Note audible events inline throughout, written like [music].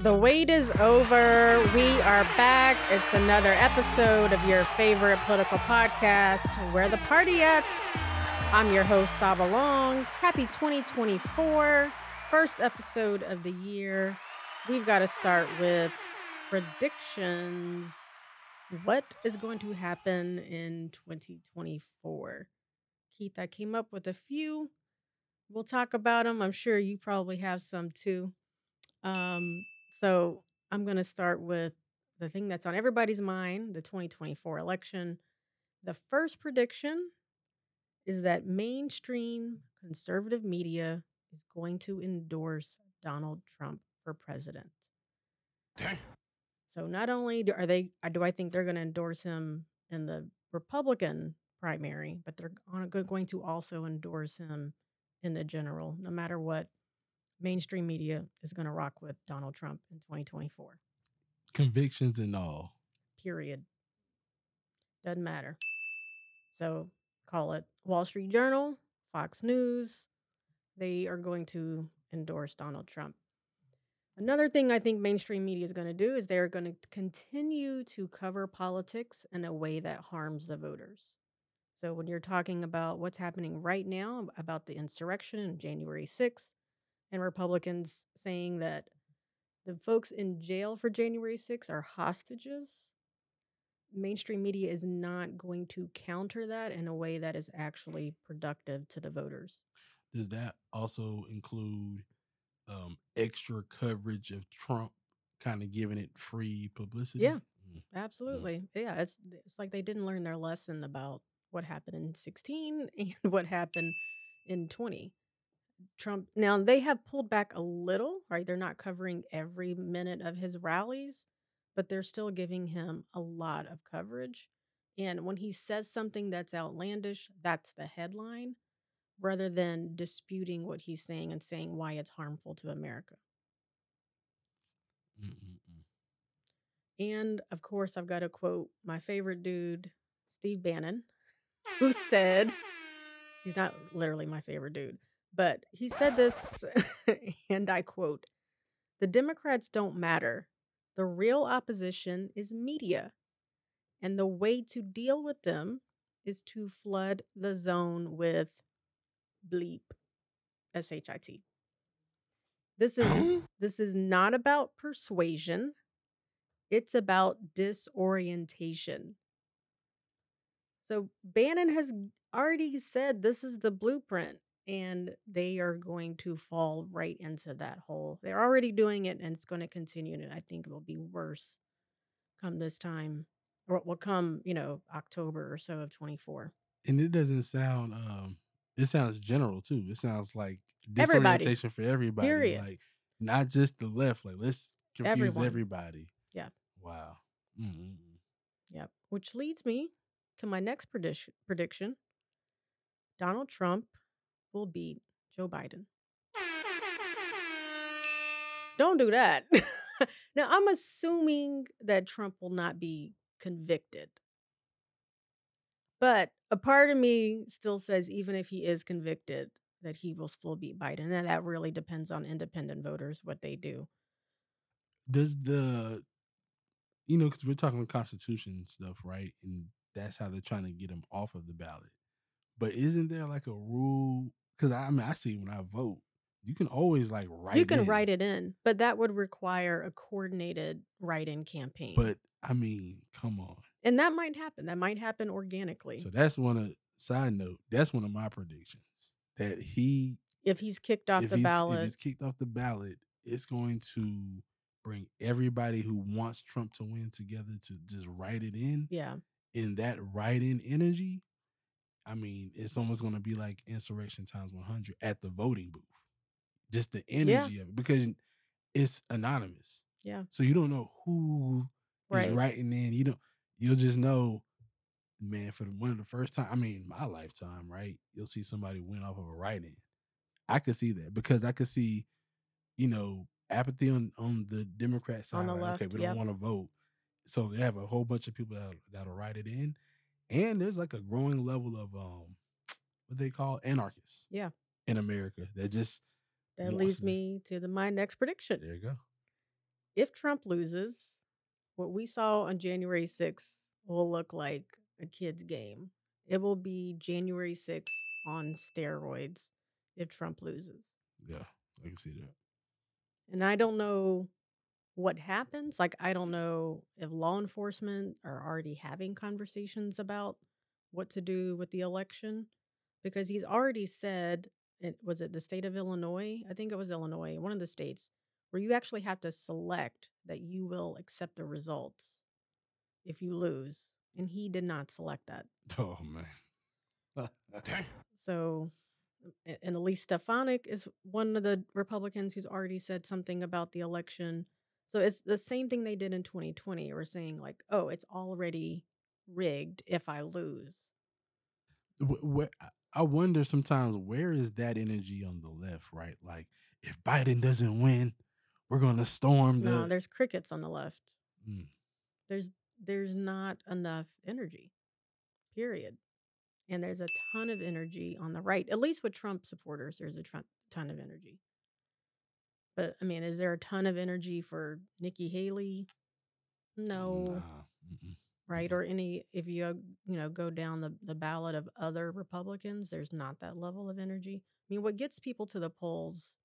The wait is over. We are back. It's another episode of your favorite political podcast, Where the Party At. I'm your host, Saba Long. Happy 2024. First episode of the year. We've got to start with predictions. What is going to happen in 2024? Keith, I came up with a few. We'll talk about them. I'm sure you probably have some too. Um, so I'm going to start with the thing that's on everybody's mind the 2024 election. The first prediction is that mainstream conservative media is going to endorse Donald Trump for president. Damn. So not only do, are they, uh, do I think they're going to endorse him in the Republican primary, but they're going to also endorse him in the general, no matter what mainstream media is going to rock with Donald Trump in 2024. Convictions and all. Period. Doesn't matter. So call it Wall Street Journal, Fox News. They are going to endorse Donald Trump. Another thing I think mainstream media is going to do is they're going to continue to cover politics in a way that harms the voters. So when you're talking about what's happening right now about the insurrection on January 6th and Republicans saying that the folks in jail for January 6 are hostages, mainstream media is not going to counter that in a way that is actually productive to the voters. Does that also include um, extra coverage of Trump, kind of giving it free publicity? Yeah. Mm. Absolutely. Yeah, it's it's like they didn't learn their lesson about what happened in 16 [laughs] and what happened in 20. Trump now they have pulled back a little, right? They're not covering every minute of his rallies, but they're still giving him a lot of coverage. And when he says something that's outlandish, that's the headline rather than disputing what he's saying and saying why it's harmful to America. Mm-mm-mm. And of course, I've got to quote my favorite dude, Steve Bannon, [laughs] who said, he's not literally my favorite dude, but he said this, [laughs] and I quote, the Democrats don't matter. The real opposition is media. And the way to deal with them is to flood the zone with bleep, S H I T. This is [laughs] this is not about persuasion. It's about disorientation. So Bannon has already said this is the blueprint and they are going to fall right into that hole. They're already doing it and it's going to continue and I think it will be worse come this time or it will come, you know, October or so of 24. And it doesn't sound. Um, it sounds general too. It sounds like Everybody. disorientation for everybody. Period. Like not just the left. Like let's confuse Everyone. everybody. Yeah. Wow. Mm-mm-mm. Yep. Which leads me to my next prediction prediction. Donald Trump will beat Joe Biden. Don't do that. [laughs] now, I'm assuming that Trump will not be convicted. But a part of me still says, even if he is convicted, that he will still beat Biden. And that really depends on independent voters, what they do. Does the, you know, because we're talking Constitution stuff, right? And that's how they're trying to get him off of the ballot. But isn't there like a rule? Because I, I mean, I see when I vote, you can always like write. you can in, write it in, but that would require a coordinated write in campaign. But I mean, come on. and that might happen. That might happen organically. So that's one of side note. That's one of my predictions that he if he's kicked off the ballot, if he's kicked off the ballot, it's going to bring everybody who wants Trump to win together to just write it in. yeah, In that write in energy, I mean, it's almost going to be like insurrection times one hundred at the voting booth. Just the energy of it because it's anonymous, yeah, so you don't know who is right. writing in. You don't. You'll just know, man. For the, one of the first time, I mean, my lifetime, right? You'll see somebody win off of a write-in. I could see that because I could see, you know, apathy on on the Democrat side. The like, okay, left, we yep. don't want to vote, so they have a whole bunch of people that that'll write it in, and there's like a growing level of um, what they call anarchists. Yeah. in America that just That leads to- me to the my next prediction. there you go. if Trump loses, what we saw on January 6th will look like a kid's game. It will be January 6th on steroids if Trump loses. Yeah, I can see that. And I don't know what happens. Like, I don't know if law enforcement are already having conversations about what to do with the election because he's already said, it, was it the state of Illinois? I think it was Illinois, one of the states, where you actually have to select that you will accept the results if you lose. And he did not select that. Oh man. So, and Elise Stefanik is one of the Republicans who's already said something about the election. So it's the same thing they did in 2020. We're saying like, oh, it's already rigged if I lose. I wonder sometimes where is that energy on the left, right? Like if Biden doesn't win, we're gonna storm the. No, there's crickets on the left. Mm. There's there's not enough energy. Period. And there's a ton of energy on the right. At least with Trump supporters, there's a tr- ton of energy. But I mean, is there a ton of energy for Nikki Haley? No. Nah, right? Or any if you you know go down the the ballot of other Republicans, there's not that level of energy. I mean, what gets people to the polls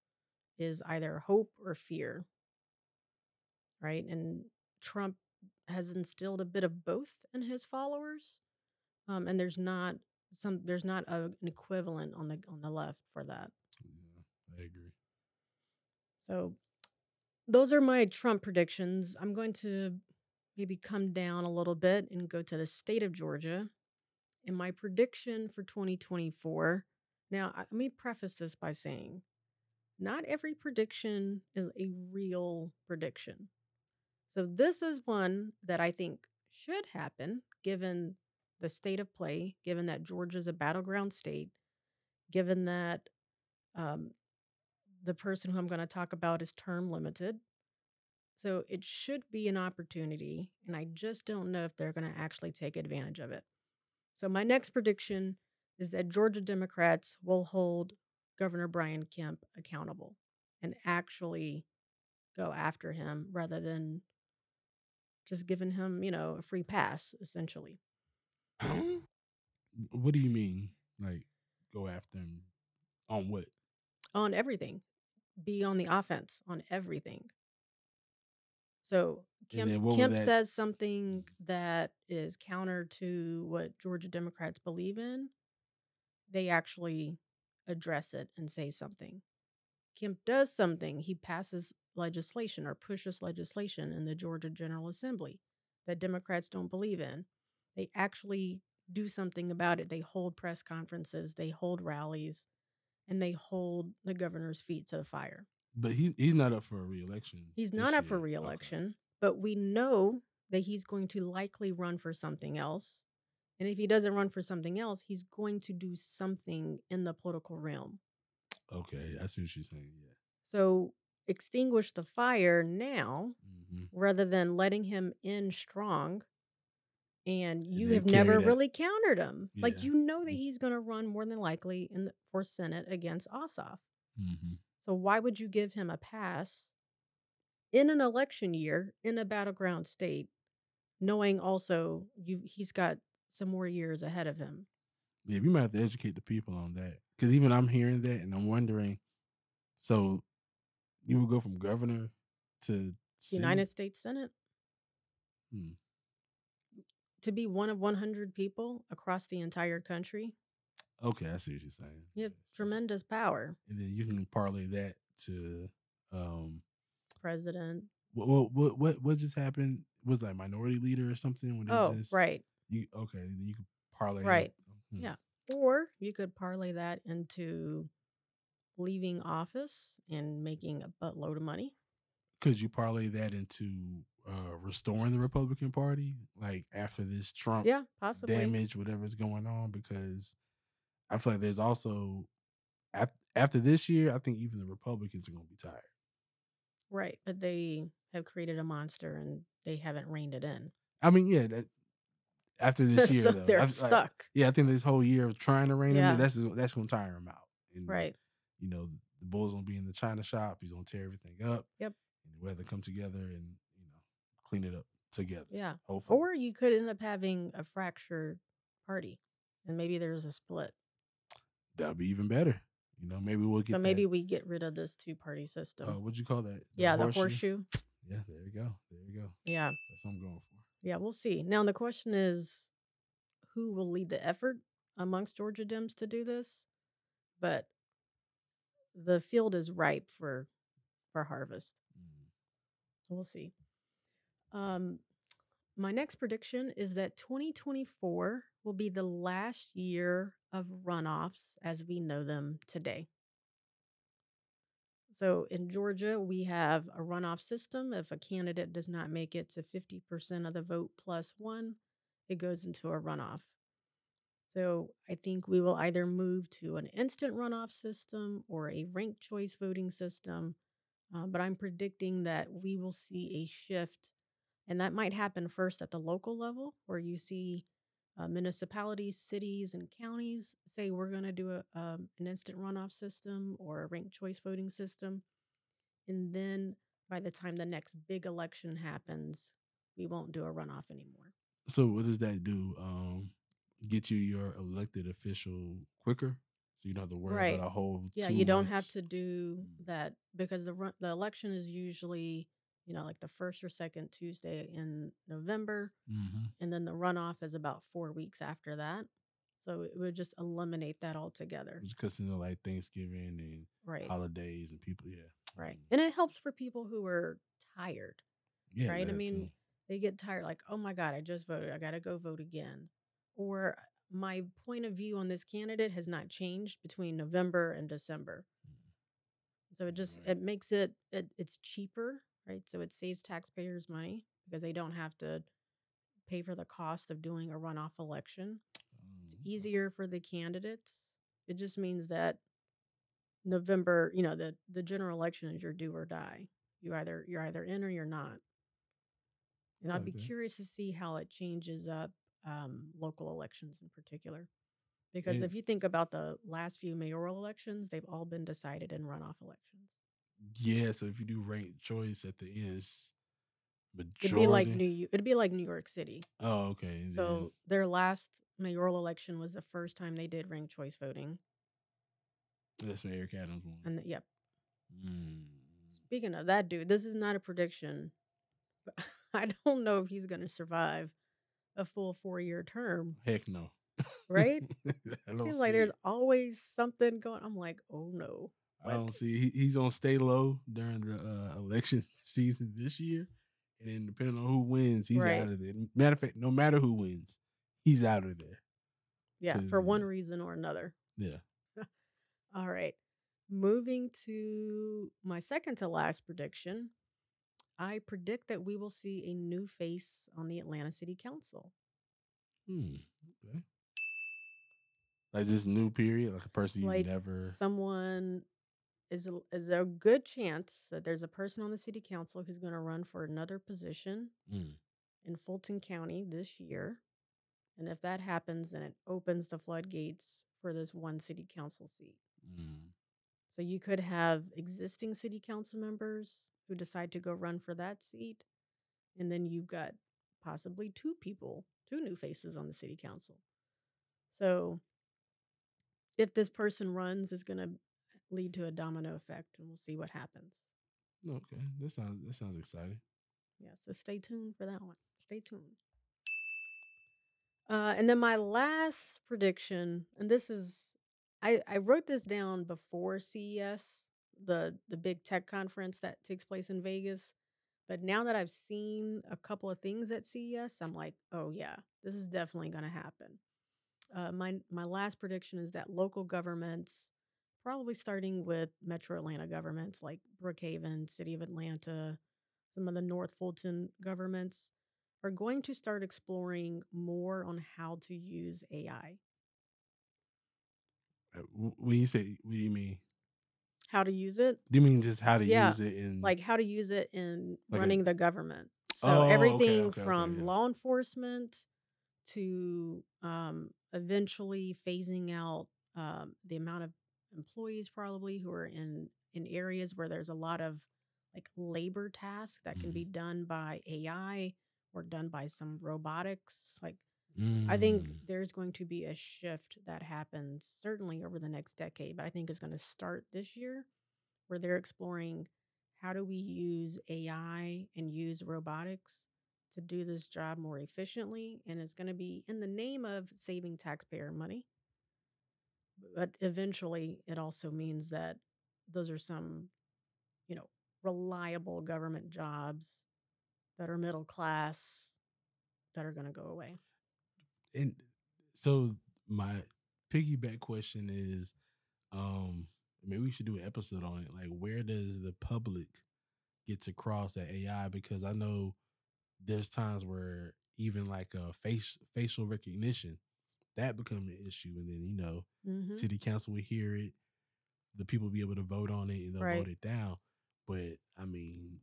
is either hope or fear, right? And Trump has instilled a bit of both in his followers, um, and there's not some there's not a, an equivalent on the on the left for that. Yeah, I agree. So those are my Trump predictions. I'm going to maybe come down a little bit and go to the state of Georgia. And my prediction for 2024. Now, let me preface this by saying not every prediction is a real prediction. So, this is one that I think should happen given the state of play, given that Georgia's a battleground state, given that um, the person who I'm going to talk about is term limited. So it should be an opportunity, and I just don't know if they're going to actually take advantage of it. So my next prediction is that Georgia Democrats will hold Governor Brian Kemp accountable and actually go after him rather than just giving him, you know, a free pass essentially. What do you mean? Like go after him on what? on everything, be on the offense on everything. So Kemp, then what would Kemp says something mm-hmm. that is counter to what Georgia Democrats believe in. They actually address it and say something. Kemp does something. He passes legislation or pushes legislation in the Georgia General Assembly that Democrats don't believe in. They actually do something about it. They hold press conferences, they hold rallies, and they hold the governor's feet to the fire. But he he's not up for a reelection. He's not up for year. Okay. reelection, but we know that he's going to likely run for something else. And if he doesn't run for something else, he's going to do something in the political realm. Okay, I see what you're saying. Yeah. So extinguish the fire now hmm rather than letting him in strong. And you then have never that- really countered him. Like you know that he's going to run more than likely in the, for Senate against Ossoff. hmm So why would you give him a pass in an election year in a battleground state, knowing also you he's got some more years ahead of him? Yeah, we might have to educate the people on that because even I'm hearing that and I'm wondering. So, you would go from governor to Senate? United States Senate Hmm. To be one of 100 people across the entire country. Okay, I see what you're saying. You have it's just- tremendous power, and then you can parlay that to um president. what what what what, what just happened was that minority leader or something when Oh, just right. you okay then you could parlay. Right. Hmm. Yeah. Or you could parlay that into leaving office and making a buttload of money. could you parlay that into uh restoring the Republican Party like after this Trump Yeah, possibly. damage whatever's going on because I feel like there's also after, this year I think even the Republicans are going to be tired. Right, but they have created a monster and they haven't reined it in. I mean, yeah, that after [laughs] this year so though, they're I- like, stuck. yeah, I think this whole year of trying to rein him Yeah. in, that's that's going to tire him out. And, Right. You know, the Bulls gonna be in the China shop. He's gonna tear everything up. Yep. and the weather come together and clean it up together. Yeah. Hopefully. Or you could end up having a fractured party and maybe there's a split. that would be even better. You know, maybe we'll get. So maybe that, we get rid of this two party system. uh, what'd you call that? yeah, the horseshoe. Yeah, there you go. There you go. Yeah. That's what I'm going for. Yeah, we'll see. Now the question is who will lead the effort amongst Georgia Dems to do this? But the field is ripe for for harvest. Mm. We'll see. Um my next prediction is that 2024 will be the last year of runoffs as we know them today. So in Georgia, we have a runoff system. If a candidate does not make it to 50% of the vote plus one, it goes into a runoff. So I think we will either move to an instant runoff system or a ranked choice voting system. Uh, but I'm predicting that we will see a shift, and that might happen first at the local level, where you see uh, municipalities, cities, and counties say we're going to do a, um, an instant runoff system or a ranked choice voting system. And then by the time the next big election happens, we won't do a runoff anymore. So what does that do? Um, get you your elected official quicker, so you don't have to worry Right. about a whole. Yeah, you don't have to do Mm. that because the run- the election is usually you know like the first or second Tuesday in November, Mhm. and then the runoff is about four weeks after that. So it would just eliminate that altogether. Just because you know, like Thanksgiving and Right. holidays and people. Yeah. Right. Mm. And it helps for people who are tired. Yeah. right? I mean, too. They get tired, like, oh my God, I just voted. I got to go vote again. Or my point of view on this candidate has not changed between November and December. So it just Right. it makes it, it it's cheaper, right? So it saves taxpayers money because they don't have to pay for the cost of doing a runoff election. It's Um, easier for the candidates. It just means that November, you know, the the general election is your do or die. You either you're either in or you're not. And I'd be Okay. curious to see how it changes up um, local elections in particular. Because And- if you think about the last few mayoral elections, they've all been decided in runoff elections. Yeah. So if you do ranked choice at the end, it's majority. It'd be like New Yo- it'd be like New York City. Oh, okay. So their last mayoral election was the first time they did ranked choice voting. that's Eric Adams won. And the, yep, Mm. Speaking of that dude, this is not a prediction. [laughs] I don't know if he's going to survive a full four year term, Heck no. right? [laughs] It seems like see there's always something going. I'm like, oh no. I don't see. He, he's gonna stay low during the uh, election [laughs] season this year, and then depending on who wins, he's Right. out of there. Matter of fact, no matter who wins, he's out of there. Yeah, for one yeah. reason or another. Yeah. [laughs] All right. Moving to my second to last prediction, I predict that we will see a new face on the Atlanta City Council. Hmm. Okay. Like this new period, like a person you like never. someone is a, is a good chance that there's a person on the city council who's going to run for another position Mm. in Fulton County this year. And if that happens, then it opens the floodgates for this one city council seat. Mm. So you could have existing city council members who decide to go run for that seat. And then you've got possibly two people, two new faces on the city council. So if this person runs, is going to lead to a domino effect, and we'll see what happens. Okay, that sounds that sounds exciting. Yeah, so stay tuned for that one. Stay tuned. Uh, and then my last prediction, and this is, I, I wrote this down before CES, the the big tech conference that takes place in Vegas. But now that I've seen a couple of things at CES, I'm like, oh yeah, this is definitely going to happen. Uh, my my last prediction is that local governments, probably starting with Metro Atlanta governments like Brookhaven, City of Atlanta, some of the North Fulton governments, are going to start exploring more on how to use AI. Uh, When you say, what do you mean? How to use it, Do you mean just how to Yeah, use it in like how to use it in Like a- running the government. So Oh, everything okay, okay, from yeah. law enforcement to um, eventually phasing out um, the amount of employees probably who are in in areas where there's a lot of like labor tasks that can be done by AI or done by some robotics. Like I think Mm. there's going to be a shift that happens certainly over the next decade, but I think it's going to start this year where they're exploring how do we use AI and use robotics to do this job more efficiently. And it's going to be in the name of saving taxpayer money. But eventually, it also means that those are some, you know, reliable government jobs that are middle class that are going to go away. And so my piggyback question is, um, maybe we should do an episode on it. Like, where does the public get to cross that AI? Because I know there's times where even like a face facial recognition that become an issue, and then you know, Mhm. city council will hear it, the people be able to vote on it, and they'll Right. vote it down. But I mean,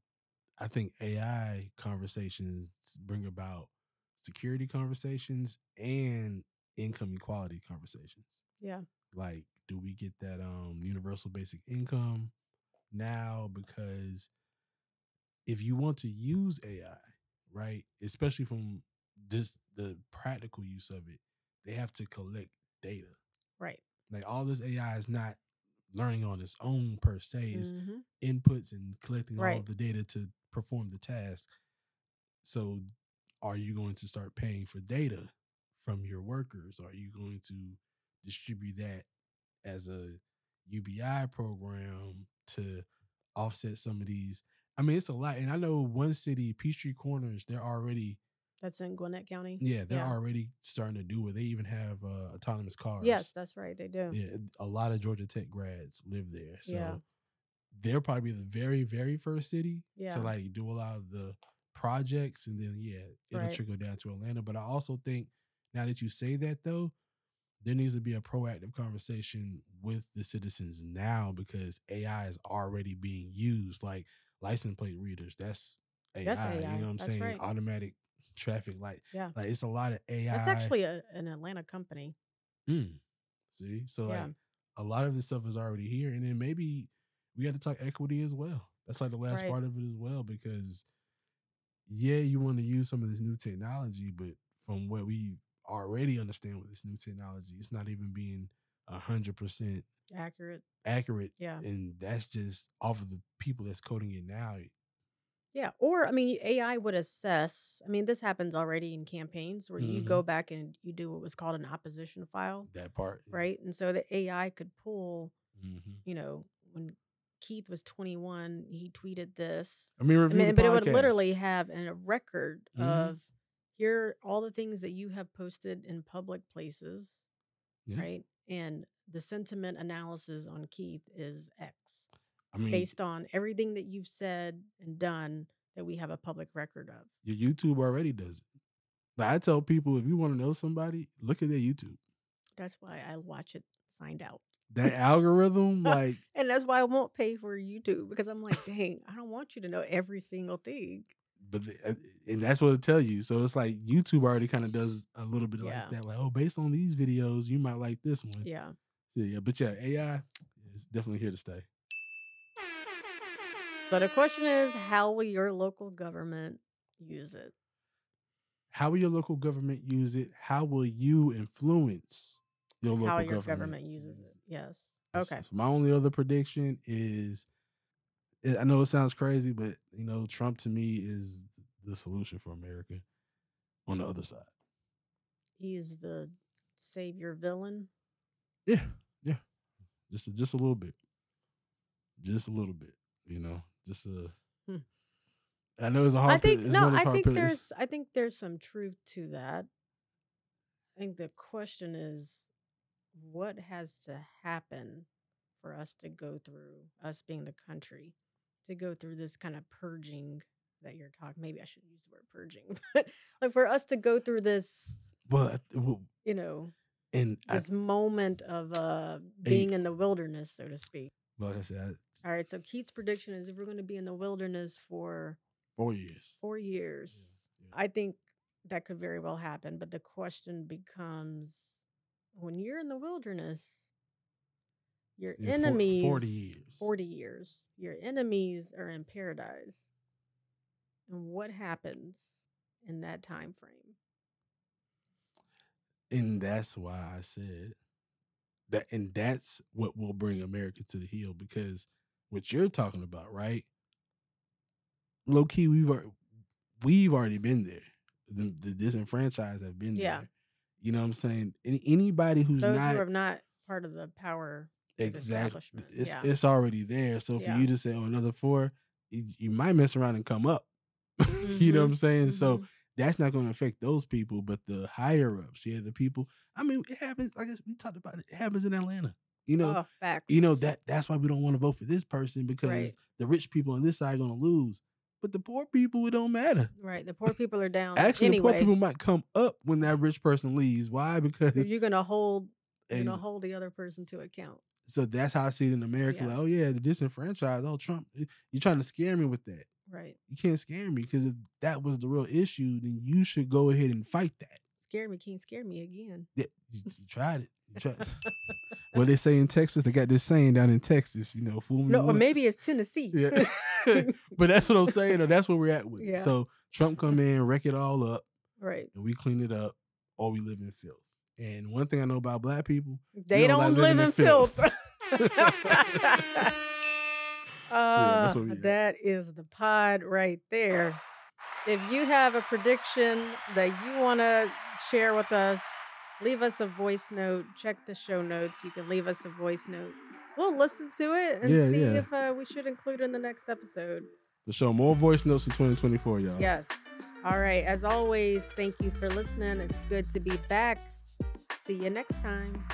I think AI conversations bring about security conversations and income equality conversations. Yeah. Like, do we get that um universal basic income now? Because if you want to use AI, right, especially from just the practical use of it, they have to collect data. Right. Like all this AI is not learning on its own per se. It's Mhm. inputs and collecting all Right. of the data to perform the task. So, are you going to start paying for data from your workers? Are you going to distribute that as a UBI program to offset some of these? I mean, it's a lot. And I know one city, Peachtree Corners, they're already, That's in Gwinnett County. yeah, they're Yeah. already starting to do it. They even have uh, autonomous cars. Yes, that's right. They do. Yeah, a lot of Georgia Tech grads live there. So Yeah. they're probably the very, very first city Yeah. to like do a lot of the projects and then yeah, it'll Right. trickle down to Atlanta. But I also think now that you say that though, there needs to be a proactive conversation with the citizens now because AI is already being used. Like license plate readers, that's AI. That's You know what I'm That's saying? right. Automatic traffic light. Yeah. Like it's a lot of AI. It's actually a, an Atlanta company. Mm. See, so Yeah. like a lot of this stuff is already here, and then maybe we got to talk equity as well. That's like the last Right. part of it as well, because yeah, you want to use some of this new technology, but from what we already understand with this new technology, it's not even being a hundred percent Accurate. accurate, Yeah. and that's just off of the people that's coding it now. Yeah. Or, I mean, AI would assess. I mean, this happens already in campaigns where you Mhm. go back and you do what was called an opposition file, That part, right? And so the AI could pull, hmm you know, when Keith was 21, he tweeted this. I mean, I review mean, the but it would podcast. literally have an, a record Mhm. of here are all the things that you have posted in public places, Yeah. right? And the sentiment analysis on Keith is X I mean, based on everything that you've said and done that we have a public record of. your YouTube already does it. Like I tell people, if you want to know somebody, look at their YouTube. That's why I watch it signed out. That algorithm, [laughs] like And that's why I won't pay for YouTube because I'm like, dang, I don't want you to know every single thing. but the, uh, and that's what it tell you. So it's like YouTube already kind of does a little bit Yeah. like that. Like, oh, based on these videos, you might like this one. Yeah. So, yeah, but yeah, AI is definitely here to stay. So the question is, how will your local government use it? How will your local government use it? How will you influence your local government? How your government? government uses use it. Yes. Okay. So my only other prediction is, I I know it sounds crazy, but you know, Trump to me is the solution for America. On the other side, He's the savior villain. yeah, yeah, just just a little bit, just a little bit, you know, just a. Hmm. I know it's a hard. I think no, one of those I think. It's- there's I think there's some truth to that. I think the question is what has to happen for us to go through us being the country to go through this kind of purging that you're talking maybe I shouldn't use the word purging [laughs] but like for us to go through this well, well, you know and I, this moment of uh being in the wilderness so to speak like I said, I- all right so Keith's prediction is if we're going to be in the wilderness for four years. four years yeah. I think that could very well happen. But the question becomes when you're in the wilderness, Your four- enemies 40 years. 40 years. Your enemies are in paradise. And what happens in that time frame? And that's why I said that, and that's what will bring America to the heel because what you're talking about, right? Low key, we've we've already been there. The, the disenfranchised have been Yeah. there. You know what I'm saying? Any, anybody who's Those not who are not part of the power exactly, establishment, it's yeah. it's already there. So for Yeah. you to say, "Oh, another four, you, you might mess around and come up." [laughs] you know what I'm saying? So Mhm. that's not going to affect those people, but the higher ups, yeah, the people. I mean, it happens. Like we talked about, it, it happens in Atlanta. You know, oh, facts. you know that that's why we don't want to vote for this person because Right. the rich people on this side are going to lose, but the poor people it don't matter. Right. The poor people are down. Actually, the poor people might come up when that rich person leaves. Why? Because you're gonna hold you're gonna hold the other person to account. so that's how I see it in America. Yeah. Like, oh yeah, the disenfranchised. Oh Trump, eh, you're trying to scare me with that. Right. You can't scare me because if that was the real issue, then you should go ahead and fight that. Scare me, can't scare me again. Yeah, you, you tried it. You tried. [laughs] [laughs] what they say in Texas, they got this saying down in Texas. You know, fool me. No, or maybe it's Tennessee. yeah. [laughs] [laughs] but that's what I'm saying. That's where we're at with. it. So Trump come in, wreck it all up, right. and we clean it up, or we live in filth. And one thing I know about black people, They don't don't, like live in in filth. filth. [laughs] uh, what we at. that is the pod right there. If you have a prediction that you want to share with us, leave us a voice note. Check the show notes. You can leave us a voice note. We'll listen to it and Yeah, see yeah. if uh, we should include in the next episode. to show more voice notes in 2024, y'all. Yes. All right. As always, thank you for listening. It's good to be back. See you next time.